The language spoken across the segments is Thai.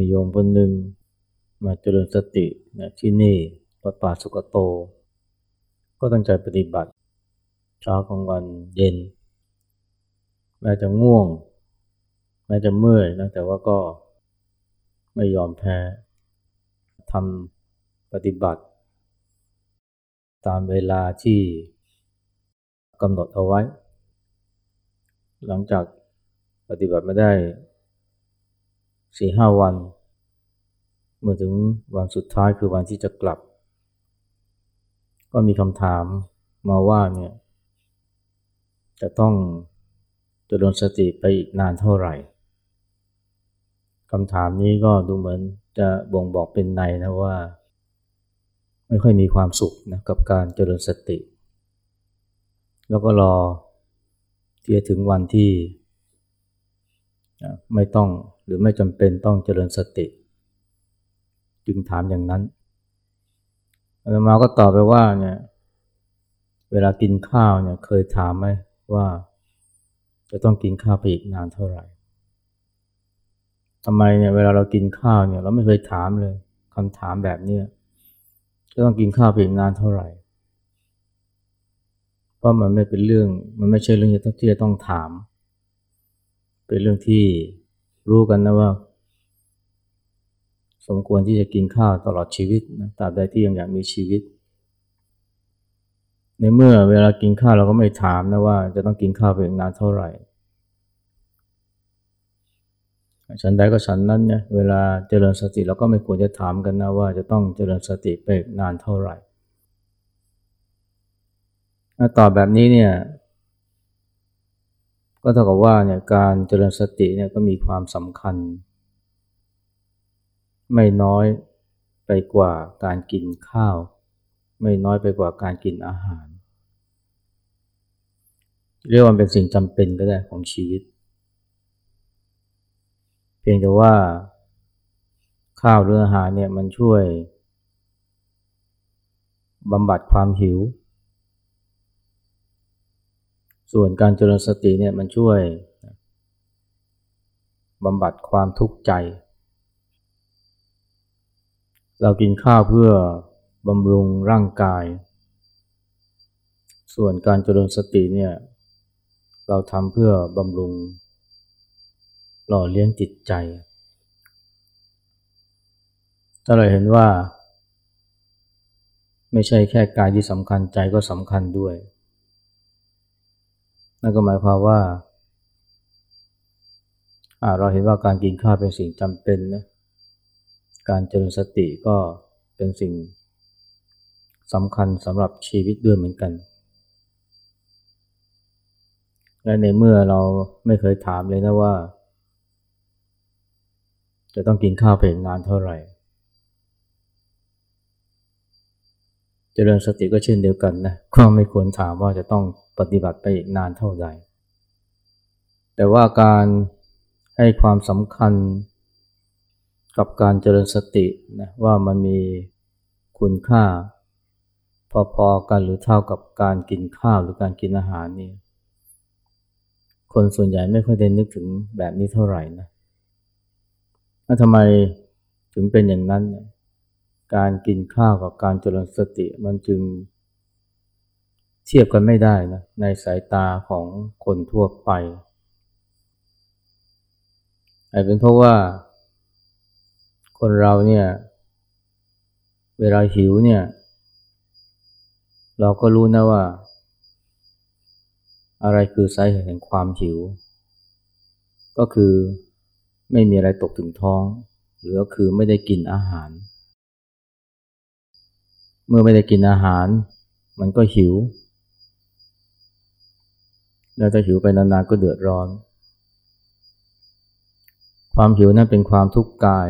มีโยมคนหนึ่งมาเจริญสตินะที่นี่วัดป่าสุกโต ก็ตั้งใจปฏิบัติเช้ากลางวันเย็น แม้จะง่วง แม้จะเมื่อยนะแต่ว่าก็ไม่ยอมแพ้ทำปฏิบัติ ตามเวลาที่กำหนดเอาไว้ หลังจากปฏิบัติไม่ได้ สี่ห้าวัน เมื่อถึงวันสุดท้ายคือวันที่จะกลับ ก็มีคำถามมาว่าเนี่ยจะต้องจะโดนสติไปอีกนานเท่าไหร่คำถามนี้ก็ดูเหมือนจะบ่งบอกเป็นในนะว่า ไม่ค่อยมีความสุขนะกับการเจริญสติ แล้วก็รอที่จะถึงวันที่ ไม่ต้องหรือไม่จำเป็นต้องเจริญสติ จึงถามอย่างนั้นอาตมาก็ตอบไปว่าเนี่ยเวลากินข้าวเนี่ยเคยถามไหมว่า จะต้องกินข้าวไปอีกนานเท่าไหร่ทำไมเนี่ยเวลาเรากินข้าวเนี่ยเราไม่เคยถามเลยคำถามแบบนี้จะต้องกินข้าวไปอีกนานเท่าไหร่เพราะมันไม่เป็นเรื่องมันไม่ใช่เรื่องที่จะต้องถาม เป็นเรื่องที่รู้กันนะว่า สมควรที่จะกินข้าวตลอดชีวิตนะตราบใดที่ยังอยากมีชีวิต ในเมื่อเวลากินข้าวเราก็ไม่ถามนะว่า จะต้องกินข้าวไปอีกนานเท่าไหร่ฉันใดก็ฉันนั้นเนี่ยเวลาเจริญสติเราก็ไม่ควรจะถามกันนะว่าจะต้องเจริญสติไปนานเท่าไหร่ตอบแบบนี้เนี่ย ก็เท่ากับว่าเนี่ยการเจริญสติเนี่ยก็มีความสำคัญ ไม่น้อยไปกว่าการกินข้าว ไม่น้อยไปกว่าการกินอาหาร เรียกว่าเป็นสิ่งจำเป็นก็ได้ของชีวิต เพียงแต่ว่าข้าวหรืออาหารเนี่ยมันช่วยบำบัดความหิว ส่วนการเจริญสติเนี่ยมันช่วยบำบัดความทุกข์ใจ เรากินข้าวเพื่อบำรุงร่างกาย ส่วนการเจริญสติเนี่ยเราทำเพื่อบำรุง หล่อเลี้ยงจิตใจ ถ้าเราเห็นว่า ไม่ใช่แค่กายที่สำคัญใจก็สำคัญด้วย นั่นก็หมายความว่า เราเห็นว่าการกินข้าวเป็นสิ่งจำเป็นนะ การเจริญสติก็เป็นสิ่งสำคัญสำหรับชีวิตด้วยเหมือนกัน และในเมื่อเราไม่เคยถามเลยนะว่า จะต้องกินข้าวเป็นนานเท่าไหร่ เจริญสติก็เช่นเดียวกันนะก็ไม่ควรถามว่าจะต้อง ปฏิบัติไปอีกนานเท่าใดแต่ว่าการให้ความสำคัญกับการเจริญสตินะว่ามันมีคุณค่า พอๆกันหรือเท่ากับการกินข้าวหรือการกินอาหารนี่คนส่วนใหญ่ไม่ค่อยได้นึกถึงแบบนี้เท่าไหร่นะแล้วทำไมถึงเป็นอย่างนั้น การกินข้าวกับการเจริญสติมันจึง เทียบกันไม่ได้นะในสายตาของคนทั่วไปอาจเป็นเพราะว่า คนเราเนี่ย เวลาหิวเนี่ย เราก็รู้นะว่า อะไรคือสาเหตุแห่งความหิว ก็คือไม่มีอะไรตกถึงท้อง หรือก็คือไม่ได้กินอาหาร เมื่อไม่ได้กินอาหาร มันก็หิว แล้วถ้าหิวไปนานๆก็เดือดร้อน ความหิวนั้นเป็นความทุกข์กาย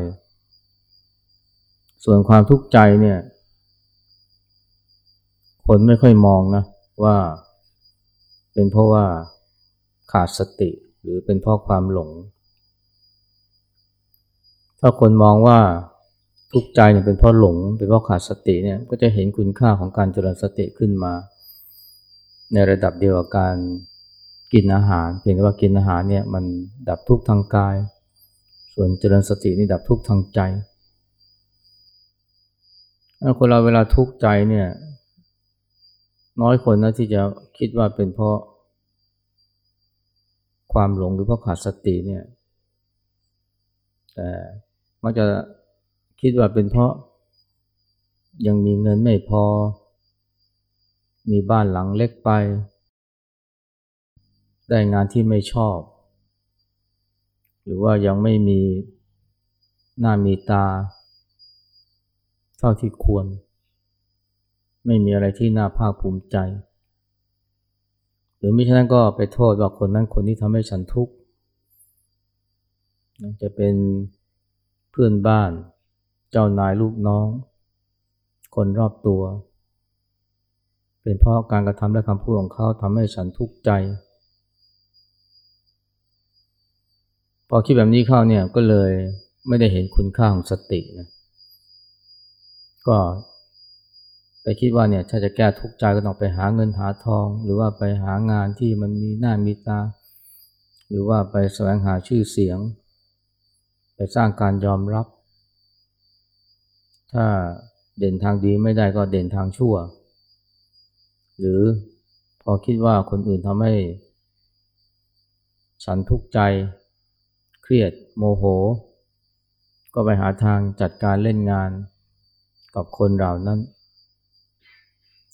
ส่วนความทุกข์ใจเนี่ย คนไม่ค่อยมองนะว่า เป็นเพราะว่าขาดสติหรือเป็นเพราะความหลง ถ้าคนมองว่าทุกข์ใจเนี่ยเป็นเพราะหลง เป็นเพราะขาดสติเนี่ยก็จะเห็นคุณค่าของการเจริญสติขึ้นมา ในระดับเดียวกับการ กินอาหาร เพียงแต่ว่ากินอาหารเนี่ยมันดับทุกข์ทางกาย ส่วนเจริญสตินี่ดับทุกข์ทางใจคนเราเวลาทุกข์ใจเนี่ย น้อยคนนะที่จะคิดว่าเป็นเพราะ ความหลงหรือเพราะขาดสติเนี่ยแต่มักจะคิดว่าเป็นเพราะยังมีเงินไม่พอ มีบ้านหลังเล็กไป ได้งานที่ไม่ชอบ หรือว่ายังไม่มีหน้ามีตา เท่าที่ควร ไม่มีอะไรที่น่าภาคภูมิใจ หรือมิฉะนั้นก็ไปโทษว่าคนนั้นคนนี้ทำให้ฉันทุกข์จะเป็นเพื่อนบ้าน เจ้านายลูกน้อง คนรอบตัว เป็นเพราะการกระทำและคำพูดของเขาทำให้ฉันทุกข์ใจ พอคิดแบบนี้เข้าเนี่ยก็เลยไม่ได้เห็นคุณค่าของสตินะก็ไปคิดว่าเนี่ยถ้าจะแก้ทุกข์ใจก็ต้องไปหาเงินหาทอง หรือว่าไปหางานที่มันมีหน้ามีตา หรือว่าไปแสวงหาชื่อเสียง ไปสร้างการยอมรับ ถ้าเด่นทางดีไม่ได้ก็เด่นทางชั่ว หรือพอคิดว่าคนอื่นทำให้ฉันทุกข์ใจ รียดโมโห ก็ไปหาทางจัดการเล่นงานกับคนเหล่านั้น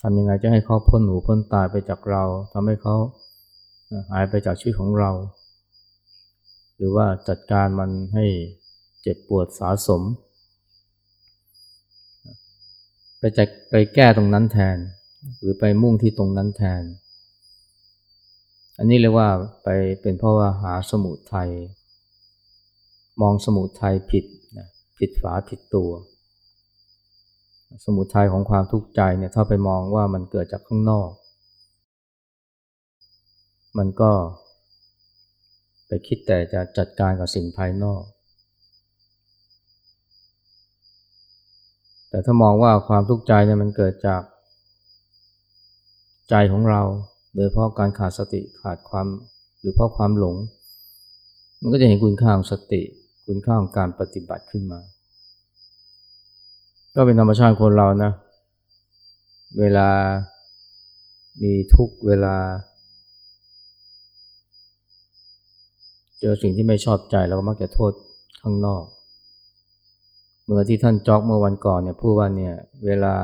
ทำยังไงจะให้เขาพ้นหูพ้นตายไปจากเราทำให้เขาหายไปจากชีวิตของเรา หรือว่าจัดการมันให้เจ็บปวดสาสม ไปจะไปแก้ตรงนั้นแทน หรือไปมุ่งที่ตรงนั้นแทน อันนี้เรียกว่าไปเป็นเพราะว่าหาสมุทยัย มองสมุทัยผิดผิดฝาผิดตัว สมุทัยของความทุกข์ใจเนี่ยถ้าไปมองว่ามันเกิดจากข้างนอก มันก็ ไปคิดแต่จะจัดการกับสิ่งภายนอก แต่ถ้ามองว่าความทุกข์ใจเนี่ยมันเกิดจากใจของเรา โดยเพราะการขาดสติขาดความหรือเพราะความหลง มันก็จะเห็นคุณค่าของสติ คุณค่าของการปฏิบัติขึ้นมา ก็เป็นธรรมชาติคนเรานะ เวลามีทุกเวลา เจอสิ่งที่ไม่ชอบใจเราก็มักจะโทษข้างนอก เมื่อที่ท่านจอกเมื่อวันก่อนเนี่ยพูดว่าเนี่ยเวลา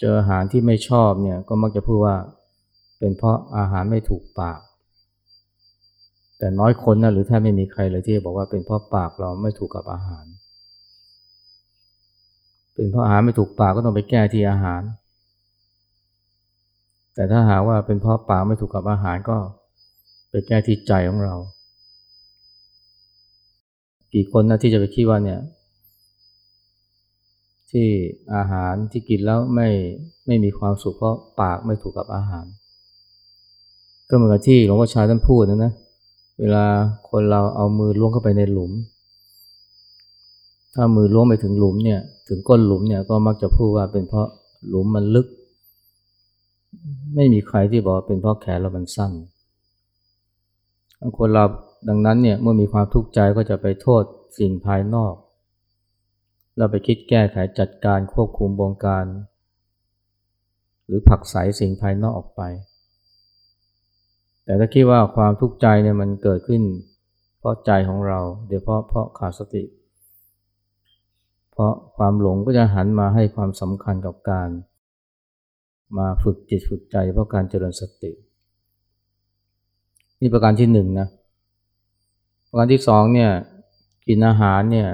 เจออาหารที่ไม่ชอบเนี่ยก็มักจะพูดว่าเป็นเพราะอาหารไม่ถูกปาก แต่น้อยคนนะหรือแทบไม่มีใครเลยที่บอกว่าเป็นเพราะปากเราไม่ถูกกับอาหาร เป็นเพราะอาหารไม่ถูกปากก็ต้องไปแก้ที่อาหาร แต่ถ้าหาว่าเป็นเพราะปากไม่ถูกกับอาหารก็ไปแก้ที่ใจของเรา กี่คนนะที่จะไปคิดว่าเนี่ย ที่อาหารที่กินแล้วไม่ไม่มีความสุขเพราะปากไม่ถูกกับอาหาร ก็เหมือนกับที่หลวงพ่อชาท่านพูดนะนะเเวลาคนเราเอามือล้วงเข้าไปในหลุม ถ้ามือล้วงไปถึงหลุมเนี่ย ถึงก้นหลุมเนี่ยก็มักจะพูดว่าเป็นเพราะหลุมมันลึก ไม่มีใครที่บอกเป็นเพราะแขนเรามันสั้น คนเราดังนั้นเนี่ยเมื่อมีความทุกข์ใจก็จะไปโทษสิ่งภายนอก เราไปคิดแก้ไขจัดการควบคุมบงการ หรือผักใสสิ่งภายนอกออกไป แต่ถ้าคิดว่าความทุกข์ใจเนี่ยมันเกิดขึ้น เพราะใจของเราโดยเพราะเพราะขาดสติ เพราะความหลงก็จะหันมาให้ความสำคัญกับการ มาฝึกจิตฝึกใจ เพราะการเจริญสติ นี่ประการที่หนึ่งนะประการที่สองเนี่ยกินอาหารเนี่ย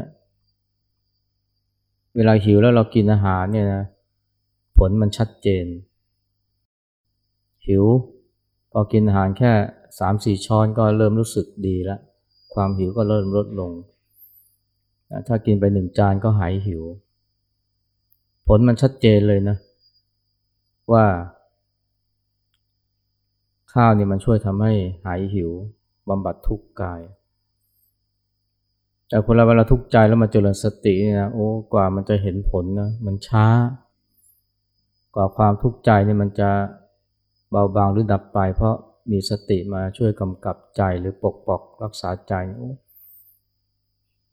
เวลาหิวแล้วเรากินอาหารเนี่ยนะผลมันชัดเจน หิว พอกินอาหารแค่สามสี่ช้อนก็เริ่มรู้สึกดีแล้ว ความหิวก็เริ่มลดลง ถ้ากินไปหนึ่งจานก็หายหิว ผลมันชัดเจนเลยนะ ว่า ข้าวนี่มันช่วยทำให้หายหิวบำบัดทุกข์กาย แต่คนเราเวลาทุกข์ใจแล้วมาเจริญสตินี่นะโอ้กว่ามันจะเห็นผลนะมันช้ากว่าความทุกข์ใจนี่มันจะ เบาบางหรือดับไป เพราะมีสติมาช่วยกำกับใจหรือปกปอกรักษาใจ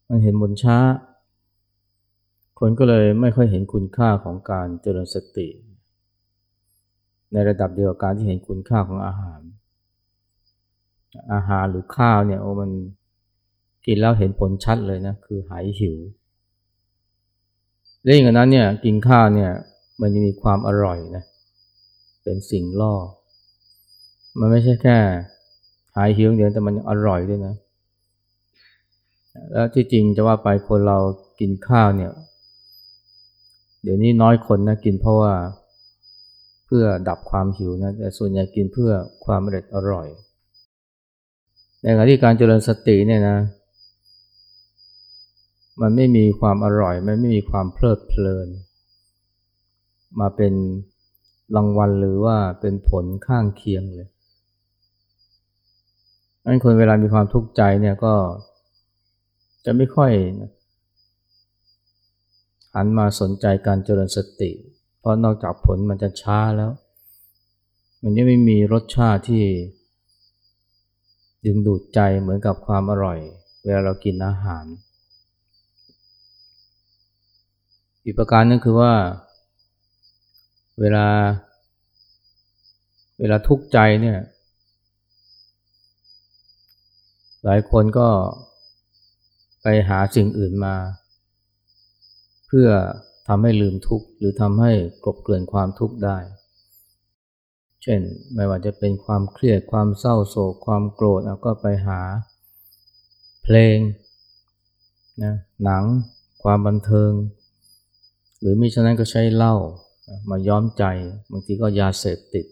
มันเห็นผลช้า คนก็เลยไม่ค่อยเห็นคุณค่าของการเจริญสติ ในระดับเดียวกับการที่เห็นคุณค่าของอาหาร อาหารหรือข้าวเนี่ยโอ้มันกินแล้วเห็นผลชัดเลยนะคือหายหิวและอย่างนั้นเนี่ยกินข้าวเนี่ยมันจะมีความอร่อยนะ เป็นสิ่งล่อ มันไม่ใช่แค่ หายหิวเดียวแต่มันอร่อยด้วยนะ แล้วที่จริงจะว่าไปคนเรากินข้าวเนี่ย เดี๋ยวนี้น้อยคนนะกินเพราะว่าเพื่อดับความหิวนะแต่ส่วนใหญ่กินเพื่อความอร่อยอร่อย ในขณะที่การเจริญสติเนี่ยนะ มันไม่มีความอร่อย มันไม่มีความเพลิดเพลิน มาเป็น รางวัลหรือว่าเป็นผลข้างเคียงเลยนั้นคนเวลามีความทุกข์ใจเนี่ยก็จะไม่ค่อยหันมาสนใจการเจริญสติ เพราะนอกจากผลมันจะช้าแล้ว มันยังไม่มีรสชาติที่ดึงดูดใจเหมือนกับความอร่อย เวลาเรากินอาหาร อีกประการนึงคือว่า เวลา เวลาทุกข์ใจเนี่ย หลายคนก็ไปหาสิ่งอื่นมา เพื่อทำให้ลืมทุกข์หรือทำให้กลบเกลื่อนความทุกข์ได้ เช่นไม่ว่าจะเป็นความเครียดความเศร้าโศกความโกรธก็ไปหาเพลงนะหนัง ความบันเทิง หรือมิฉะนั้นก็ใช้เหล้า มาย้อมใจ บางทีก็ยาเสพติด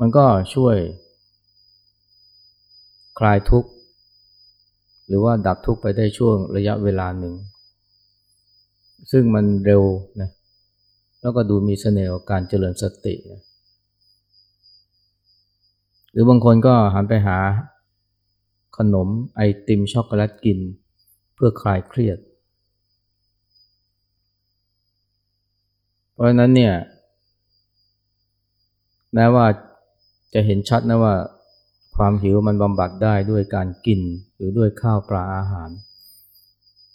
มันก็ช่วย คลายทุกข์ หรือว่าดับทุกข์ไปได้ช่วงระยะเวลาหนึ่ง ซึ่งมันเร็วนะแล้วก็ดูมีเสน่ห์การเจริญสตินะหรือบางคนก็หันไปหาขนมไอติมช็อกโกแลตกิน เพื่อคลายเครียด เพราะฉะนั้นเนี่ยแม้ว่าจะเห็นชัดนะว่าความหิวมันบำบัดได้ด้วยการกินหรือด้วยข้าวปลาอาหาร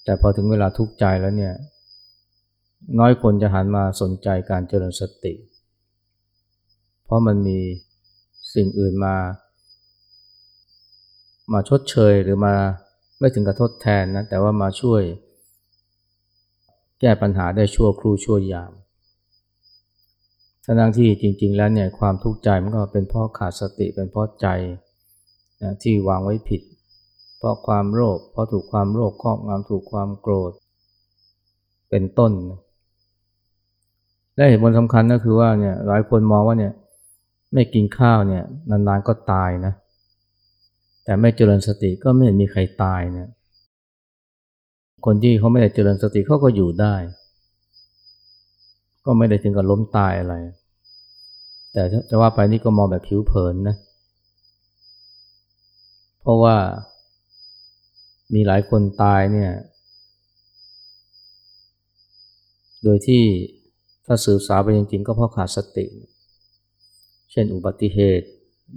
แต่พอถึงเวลาทุกข์ใจแล้วเนี่ย น้อยคนจะหันมาสนใจการเจริญสติ เพราะมันมีสิ่งอื่นมา มาชดเชยหรือมาไม่ถึงกระทดแทนนะ แต่ว่ามาช่วย แก้ปัญหาได้ชั่วครู่ชั่วยาม ทั้งที่จริง ๆ แล้วเนี่ยความทุกข์ใจมันก็เป็นเพราะขาดสติเป็นเพราะใจนะที่วางไว้ผิด เพราะความโลภเพราะถูกความโลภครอบงำถูกความโกรธ เป็นต้น และเหตุผลสำคัญก็คือว่าเนี่ยหลายคนมองว่าเนี่ยไม่กินข้าวเนี่ยนานๆก็ตายนะแต่ไม่เจริญสติก็ไม่เห็นมีใครตายเนี่ยคนที่เขาไม่ได้เจริญสติเขาก็อยู่ได้ ก็ไม่ได้ถึงกับล้มตายอะไร แต่จะว่าไปนี่ก็มองแบบผิวเผินนะ เพราะว่ามีหลายคนตายเนี่ย โดยที่ถ้าสื่อสารไปจริงๆ ก็เพราะขาดสติ เช่นอุบัติเหตุ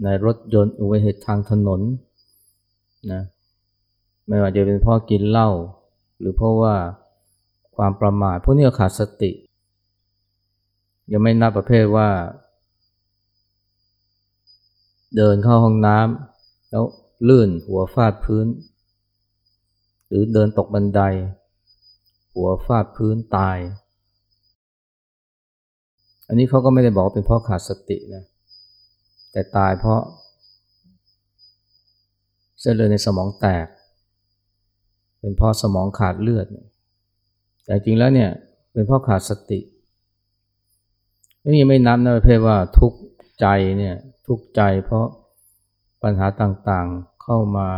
ในรถยนต์อุบัติเหตุทางถนนนะไม่ว่าจะเป็นเพราะกินเหล้าหรือเพราะว่าความประมาทพวกนี้ขาดสติ ยังไม่นับประเภทว่า เดินเข้าห้องน้ำแล้วลื่นหัวฟาดพื้น หรือเดินตกบันได หัวฟาดพื้นตาย อันนี้เขาก็ไม่ได้บอกว่าเป็นเพราะขาดสตินะแต่ตายเพราะ เส้นเลือดในสมองแตก เป็นเพราะสมองขาดเลือด แต่จริงแล้วเนี่ยเป็นเพราะขาดสติ นี่ยังไม่นับนะประเภทว่าทุกใจเนี่ยทุกใจเพราะปัญหาต่างๆเข้ามา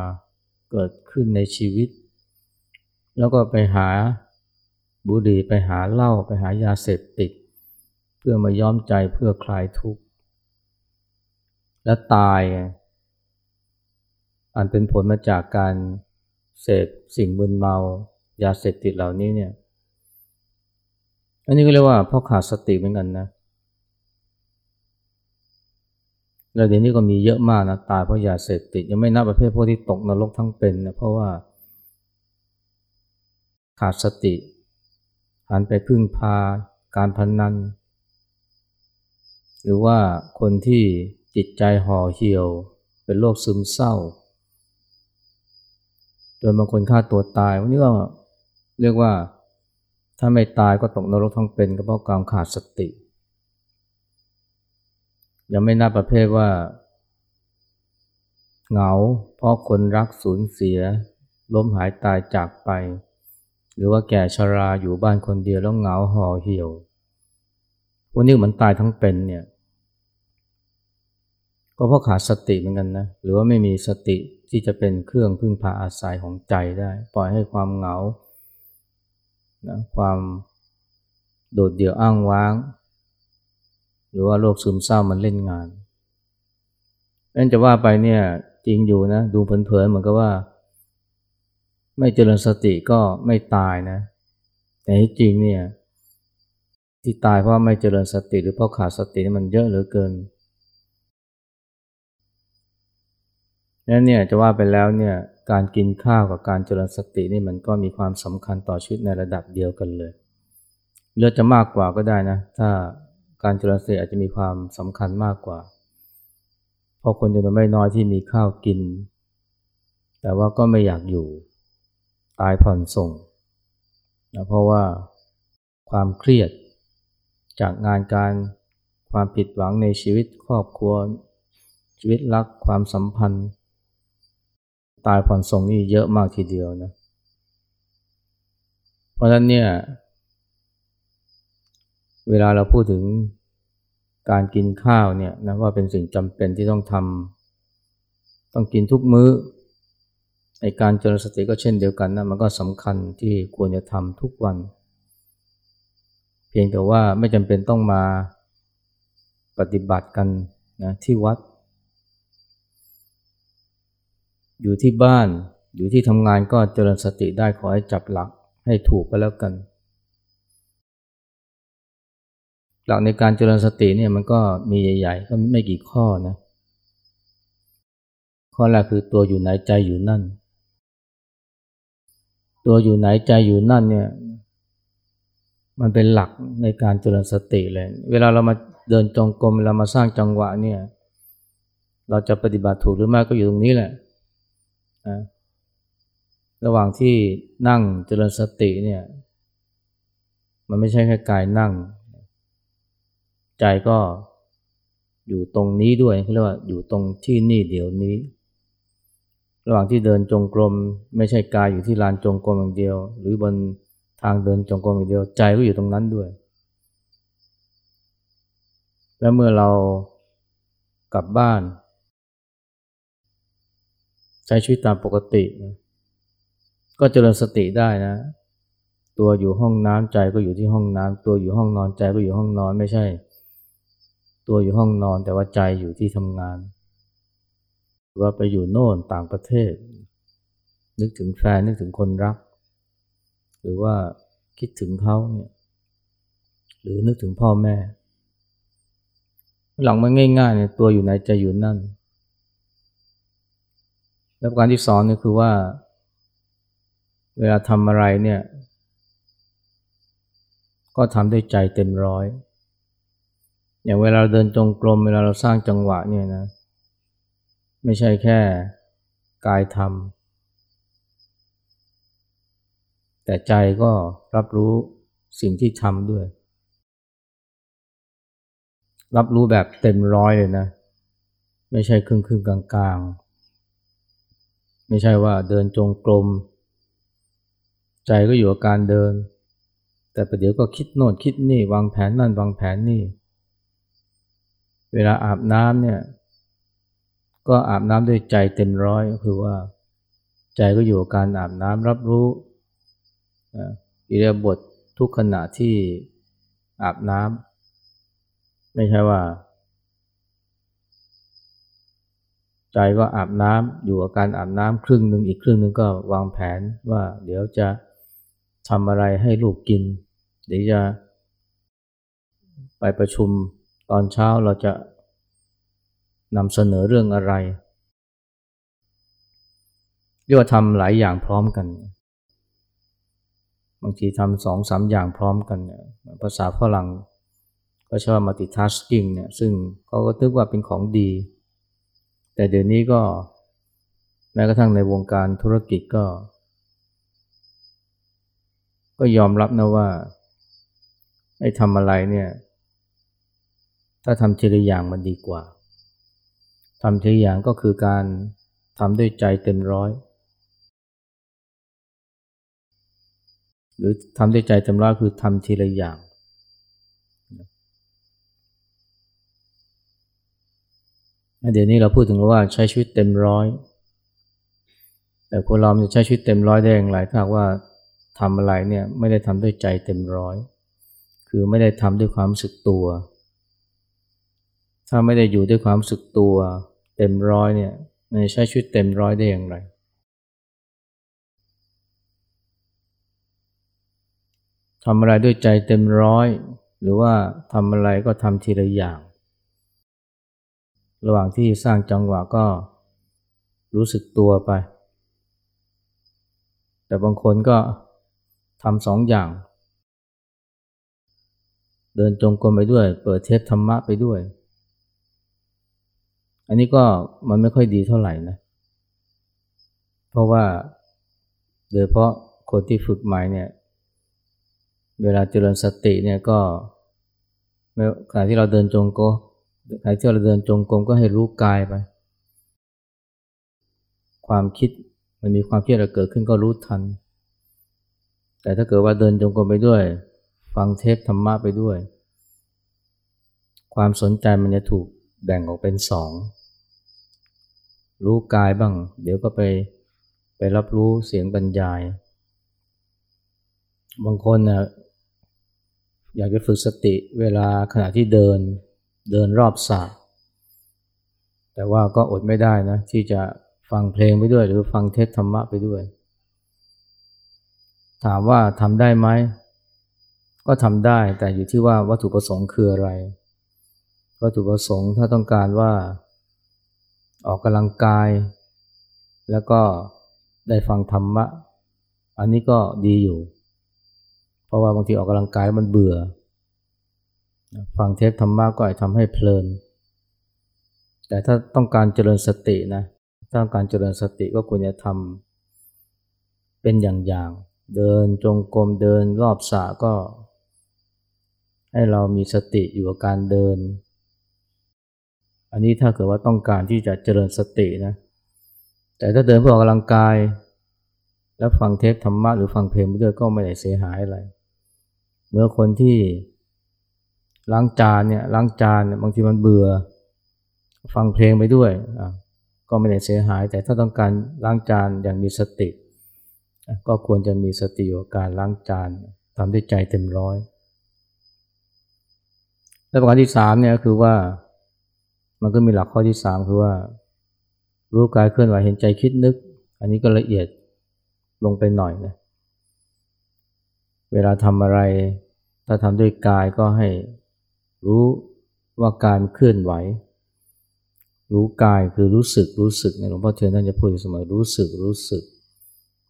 เกิดขึ้นในชีวิต แล้วก็ไปหาบุหรี่ไปหาเหล้าไปหายาเสพติด เพื่อมาย้อมใจเพื่อคลายทุกข์ และตาย อันเป็นผลมาจากการเสพสิ่งมึนเมายาเสพติดเหล่านี้เนี่ยอันนี้ก็เรียกว่าพราะขาดสติเหมือนกันนะ แล้วเดี๋ยวนี้ก็มีเยอะมากนะตายเพราะยาเสพติด ยังไม่นับประเภทพวกที่ตกนรกทั้งเป็นนะเพราะว่า ขาดสติ หันไปพึ่งพาการพนนัน หรือว่าคนที่จิตใจห่อเหี่ยว เป็นโรคซึมเศร้าจนบางคนฆ่าตัวตายวันนี้ก็เรียกว่าถ้าไม่ตายก็ตกนรกทั้งเป็นก็เพราะความขาดสติ ยังไม่นับประเภทว่า เหงา เพราะคนรักสูญเสีย ล้มหายตายจากไป หรือว่าแก่ชราอยู่บ้านคนเดียวแล้วเหงาห่อเหี่ยววันนี้เหมือนตายทั้งเป็นเนี่ย ก็เพราะขาดสติเหมือนกันนะ หรือว่าไม่มีสติที่จะเป็นเครื่องพึ่งพาอาศัยของใจได้ ปล่อยให้ความเหงานะความโดดเดี่ยวอ้างว้าง รือว่าโรคซึมเศร้ามันเล่นงานนั่นจะว่าไปเนี่ยจริงอยู่นะดูเผลอๆเหมือนกับว่า ไม่เจริญสติก็ไม่ตายนะ แต่ที่จริงเนี่ยที่ตายเพราะไม่เจริญสติหรือเพราะขาดสติมันเยอะเหลือเกินนั่นเนี่ยจะว่าไปแล้วเนี่ยการกินข้าวกับการเจริญสตินี่มันก็มีความสำคัญต่อชีวิตในระดับเดียวกันเลยเลือจะมากกว่าก็ได้นะ ถ้า การเจริญสติอาจจะมีความสำคัญมากกว่า เพราะคนจำนวนไม่น้อยที่มีข้าวกิน แต่ว่าก็ไม่อยากอยู่ตายผ่อนส่งนะเพราะว่าความเครียดจากงานการความผิดหวังในชีวิตครอบครัว ชีวิตรักความสัมพันธ์ ตายผ่อนส่งนี่เยอะมากทีเดียวนะ เพราะฉะนั้นเนี่ย เวลาเราพูดถึงการกินข้าวเนี่ยนะว่าเป็นสิ่งจำเป็นที่ต้องทำต้องกินทุกมื้อในการเจริญสติก็เช่นเดียวกันนะมันก็สำคัญที่ควรจะทำทุกวัน เพียงแต่ว่าไม่จำเป็นต้องมาปฏิบัติกันนะที่วัด อยู่ที่บ้านอยู่ที่ทำงานก็เจริญสติได้ขอให้จับหลักให้ถูกก็แล้วกัน หลักในการเจริญสติเนี่ยมันก็มีใหญ่ ๆ ก็ไม่กี่ข้อนะ ข้อแรกคือตัวอยู่ไหนใจอยู่นั่น ตัวอยู่ไหนใจอยู่นั่นเนี่ยมันเป็นหลักในการเจริญสติเลย เวลาเรามาเดินจงกรมเวลามาสร้างจังหวะเนี่ยเราจะปฏิบัติถูกหรือไม่ก็อยู่ตรงนี้แหละนะระหว่างที่นั่งเจริญสติเนี่ย มันไม่ใช่แค่กายนั่ง ใจก็อยู่ตรงนี้ด้วยเรียกว่าอยู่ตรงที่นี่เดี๋ยวนี้ ระหว่างที่เดินจงกรมไม่ใช่กายอยู่ที่ลานจงกรมอย่างเดียว หรือบนทางเดินจงกรมอย่างเดียวใจก็อยู่ตรงนั้นด้วย แล้วเมื่อเรากลับบ้าน ใช้ชีวิตตามปกตินะก็เจริญสติได้นะ ตัวอยู่ห้องน้ำใจก็อยู่ที่ห้องน้ำตัวอยู่ห้องนอนใจก็อยู่ห้องนอนไม่ใช่ ตัวอยู่ห้องนอนแต่ว่าใจอยู่ที่ทำงาน หรือว่าไปอยู่โน่นต่างประเทศ นึกถึงแฟนนึกถึงคนรัก หรือว่าคิดถึงเขาเนี่ยหรือนึกถึงพ่อแม่ หลังมันง่ายๆเนี่ยตัวอยู่ไหนใจอยู่นั่น แล้วการที่สองเนี่ยคือว่า เวลาทำอะไรเนี่ย ก็ทำด้วยใจเต็มร้อย อย่างเวลาเดินจงกรมเวลาเราสร้างจังหวะเนี่ยนะ ไม่ใช่แค่กายทำแต่ใจก็รับรู้สิ่งที่ทำด้วย รับรู้แบบเต็มร้อยเลยนะ ไม่ใช่ครึ่งครึ่งกลางกลางไม่ใช่ว่าเดินจงกรมใจก็อยู่กับการเดิน แต่ประเดี๋ยวก็คิดโน่นคิดนี่ วางแผนนั่นวางแผนนี่ เวลาอาบน้ำเนี่ย ก็อาบน้ำด้วยใจเต็มร้อยคือว่า ใจก็อยู่กับการอาบน้ำรับรู้อิเลียบททุกขณะที่อาบน้ำไม่ใช่ว่า ใจก็อาบน้ำอยู่กับการอาบน้ำครึ่งหนึ่งอีกครึ่งหนึ่งก็วางแผนว่า เดี๋ยวจะทำอะไรให้ลูกกิน เดี๋ยวจะไปประชุม ตอนเช้าเราจะนำเสนอเรื่องอะไร เรียกว่าทำหลายอย่างพร้อมกัน บางทีทำสองสามอย่างพร้อมกันเนี่ยภาษาฝรั่งก็ชอบ multitasking เนี่ยซึ่งเขาก็ตึกว่าเป็นของดี แต่เดี๋ยวนี้ก็แม้กระทั่งในวงการธุรกิจก็ ก็ยอมรับนะว่าไอ้ทำอะไรเนี่ย ถ้าทำทีละอย่างมันดีกว่าทำทีละอย่างก็คือการทำด้วยใจเต็มร้อย หรือทำด้วยใจเต็มร้อยคือทำทีละอย่าง เดี๋ยวนี้เราพูดถึงว่าใช้ชีวิตเต็มร้อย แต่คนเราจะใช้ชีวิตเต็มร้อยได้อย่างไรถ้าว่าทำอะไรเนี่ยไม่ได้ทำด้วยใจเต็มร้อย คือไม่ได้ทำด้วยความรู้สึกตัว ถ้าไม่ได้อยู่ด้วยความสึกตัวเต็มร้อยเนี่ยมันจะใช้ชีวิตเต็มร้อยได้อย่างไร ทำอะไรด้วยใจเต็มร้อย หรือว่าทำอะไรก็ทำทีละอย่าง ระหว่างที่สร้างจังหวะก็รู้สึกตัวไป แต่บางคนก็ทำสองอย่าง เดินจงกรมไปด้วย เปิดเทปธรรมะไปด้วย อันนี้ก็มันไม่ค่อยดีเท่าไหร่นะ เพราะว่าโดยเพราะคนที่ฝึกใหม่เนี่ย เวลาเจริญสติเนี่ยก็ขณะที่เราเดินจงกรมใครที่เราเดินจงกรมก็ให้รู้กายไป ความคิดมันมีความคิดอะไรเกิดขึ้นก็รู้ทัน แต่ถ้าเกิดว่าเดินจงกรมไปด้วย ฟังเทปธรรมะไปด้วย ความสนใจมันจะถูกแบ่งออกเป็นสอง รู้กายบ้าง เดี๋ยวก็ไปไปรับรู้เสียงบรรยาย บางคนนะอยากจะฝึกสติเวลาขณะที่เดินเดินรอบสระแต่ว่าก็อดไม่ได้นะ ที่จะฟังเพลงไปด้วย หรือฟังเทศธรรมะไปด้วย ถามว่าทำได้ไหม ก็ทำได้แต่อยู่ที่ว่าวัตถุประสงค์คืออะไร วัตถุประสงค์ถ้าต้องการว่า ออกกำลังกาย แล้วก็ได้ฟังธรรมะ อันนี้ก็ดีอยู่ เพราะว่าบางทีออกกำลังกายมันเบื่อ ฟังเทปธรรมะก็อาจทำให้เพลิน แต่ถ้าต้องการเจริญสตินะต้องการเจริญสติก็ควรจะทำเป็นอย่างๆ เดินจงกรมเดินรอบสระก็ ให้เรามีสติอยู่กับการเดิน อันนี้ถ้าเกิดว่าต้องการที่จะเจริญสตินะ แต่ถ้าเดินเพื่อออกกำลังกาย แล้วฟังเทปธรรมะหรือฟังเพลงไปด้วยก็ไม่ได้เสียหายอะไร เมื่อคนที่ล้างจานเนี่ยล้างจานบางทีมันเบื่อ ฟังเพลงไปด้วยก็ไม่ได้เสียหาย แต่ถ้าต้องการล้างจานอย่างมีสติ ก็ควรจะมีสติอยู่กับการล้างจานทำด้วยใจเต็มร้อย และประการที่สามเนี่ยคือว่า มันก็มีหลักข้อที่สามคือว่า รู้กายเคลื่อนไหวเห็นใจคิดนึก อันนี้ก็ละเอียดลงไปหน่อยนะเวลาทำอะไร ถ้าทำด้วยกายก็ให้รู้ว่าการเคลื่อนไหว รู้กายคือรู้สึกรู้สึกในหลวงพ่อเทียนท่านจะพูดอยู่เสมอรู้สึกรู้สึก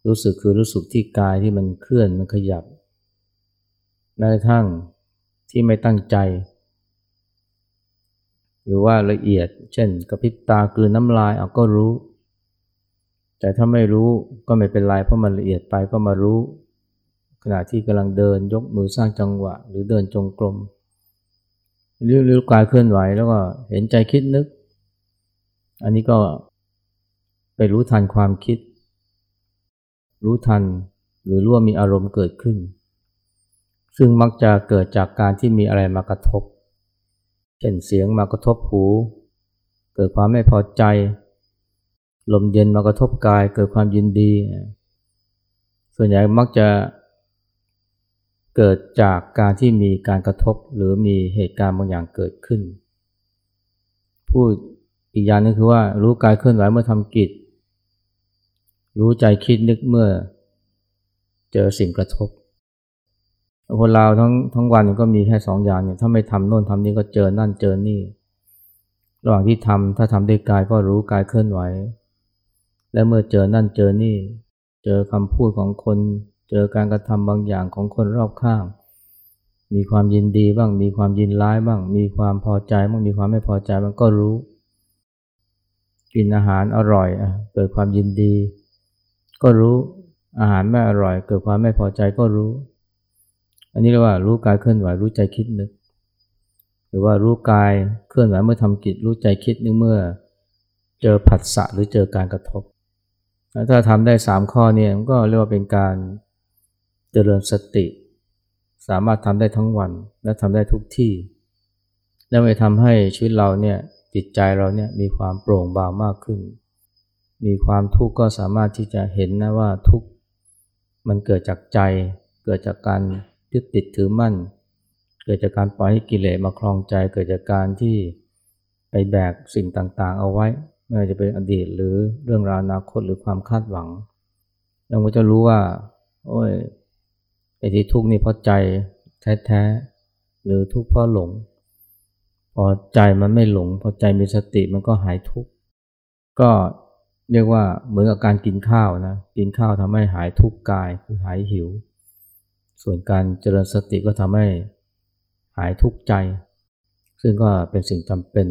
รู้สึกคือรู้สึกที่กายที่มันเคลื่อนมันขยับแม้กระทั่งที่ไม่ตั้งใจ หรือว่าละเอียด เช่น กระพริบตากืนน้ำลายเอาก็รู้ แต่ถ้าไม่รู้ก็ไม่เป็นไรเพราะมันละเอียดไปก็มารู้ ขณะที่กำลังเดินยกมือสร้างจังหวะ หรือเดินจงกรมหรือรู้กายเคลื่อนไหวแล้วก็เห็นใจคิดนึก อันนี้ก็ไปรู้ทันความคิด รู้ทันหรือรู้ว่ามีอารมณ์เกิดขึ้น ซึ่งมักจะเกิดจากการที่มีอะไรมากระทบ เช่นเสียงมากระทบหู เกิดความไม่พอใจ ลมเย็นมากระทบกายเกิดความยินดี ส่วนใหญ่มักจะเกิดจากการที่มีการกระทบหรือมีเหตุการณ์บางอย่างเกิดขึ้น พูดอีกอย่างนึงคือว่ารู้กายเคลื่อนไหวเมื่อทำกิจ รู้ใจคิดนึกเมื่อ เจอสิ่งกระทบ คนเราทั้งทั้งวันก็มีแค่สองอย่างเนี่ยถ้าไม่ทำโน่นทำนี่ก็เจอนั่นเจอนี่ ระหว่างที่ทำถ้าทำด้วยกายก็รู้กายเคลื่อนไหว และเมื่อเจอนั่นเจอนี่ เจอคำพูดของคน เจอการกระทำบางอย่างของคนรอบข้าง มีความยินดีบ้าง มีความยินร้ายบ้าง มีความพอใจบ้างมีความไม่พอใจบ้างก็รู้ กินอาหารอร่อยเกิดความยินดี ก็รู้อาหารไม่อร่อย เกิดความไม่พอใจก็รู้ อันนี้เรียกว่ารู้กายเคลื่อนไหวรู้ใจคิดนึก หรือว่ารู้กายเคลื่อนไหวเมื่อทำกิจรู้ใจคิดนึกเมื่อเจอผัสสะหรือเจอการกระทบ ถ้าทำได้สามข้อนี้มันก็เรียกว่าเป็นการเจริญสติ สามารถทำได้ทั้งวันและทำได้ทุกที่ แล้วไปทำให้ชีวิตเราเนี่ยจิตใจเราเนี่ยมีความโปร่งเบามากขึ้น มีความทุกข์ก็สามารถที่จะเห็นนะว่าทุกข์มันเกิดจากใจ เกิดจากการ ยึดติดถือมั่น เกิดจากการปล่อยให้กิเลสมาคลองใจ เกิดจากการที่ไปแบกสิ่งต่างๆ เอาไว้ ไม่ว่าจะเป็นอดีตหรือเรื่องราวอนาคตหรือความคาดหวัง เราก็จะรู้ว่า โอ้ยไอ้ที่ทุกข์นี่เพราะใจแท้ๆหรือทุกข์เพราะหลง พอใจมันไม่หลง พอใจมีสติมันก็หายทุกข์ก็เรียกว่าเหมือนกับการกินข้าวนะ กินข้าวทำให้หายทุกข์กายคือหายหิว ส่วนการเจริญสติก็ทำให้หายทุกข์ใจ ซึ่งก็เป็นสิ่งจำเป็น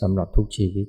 สำหรับทุกชีวิต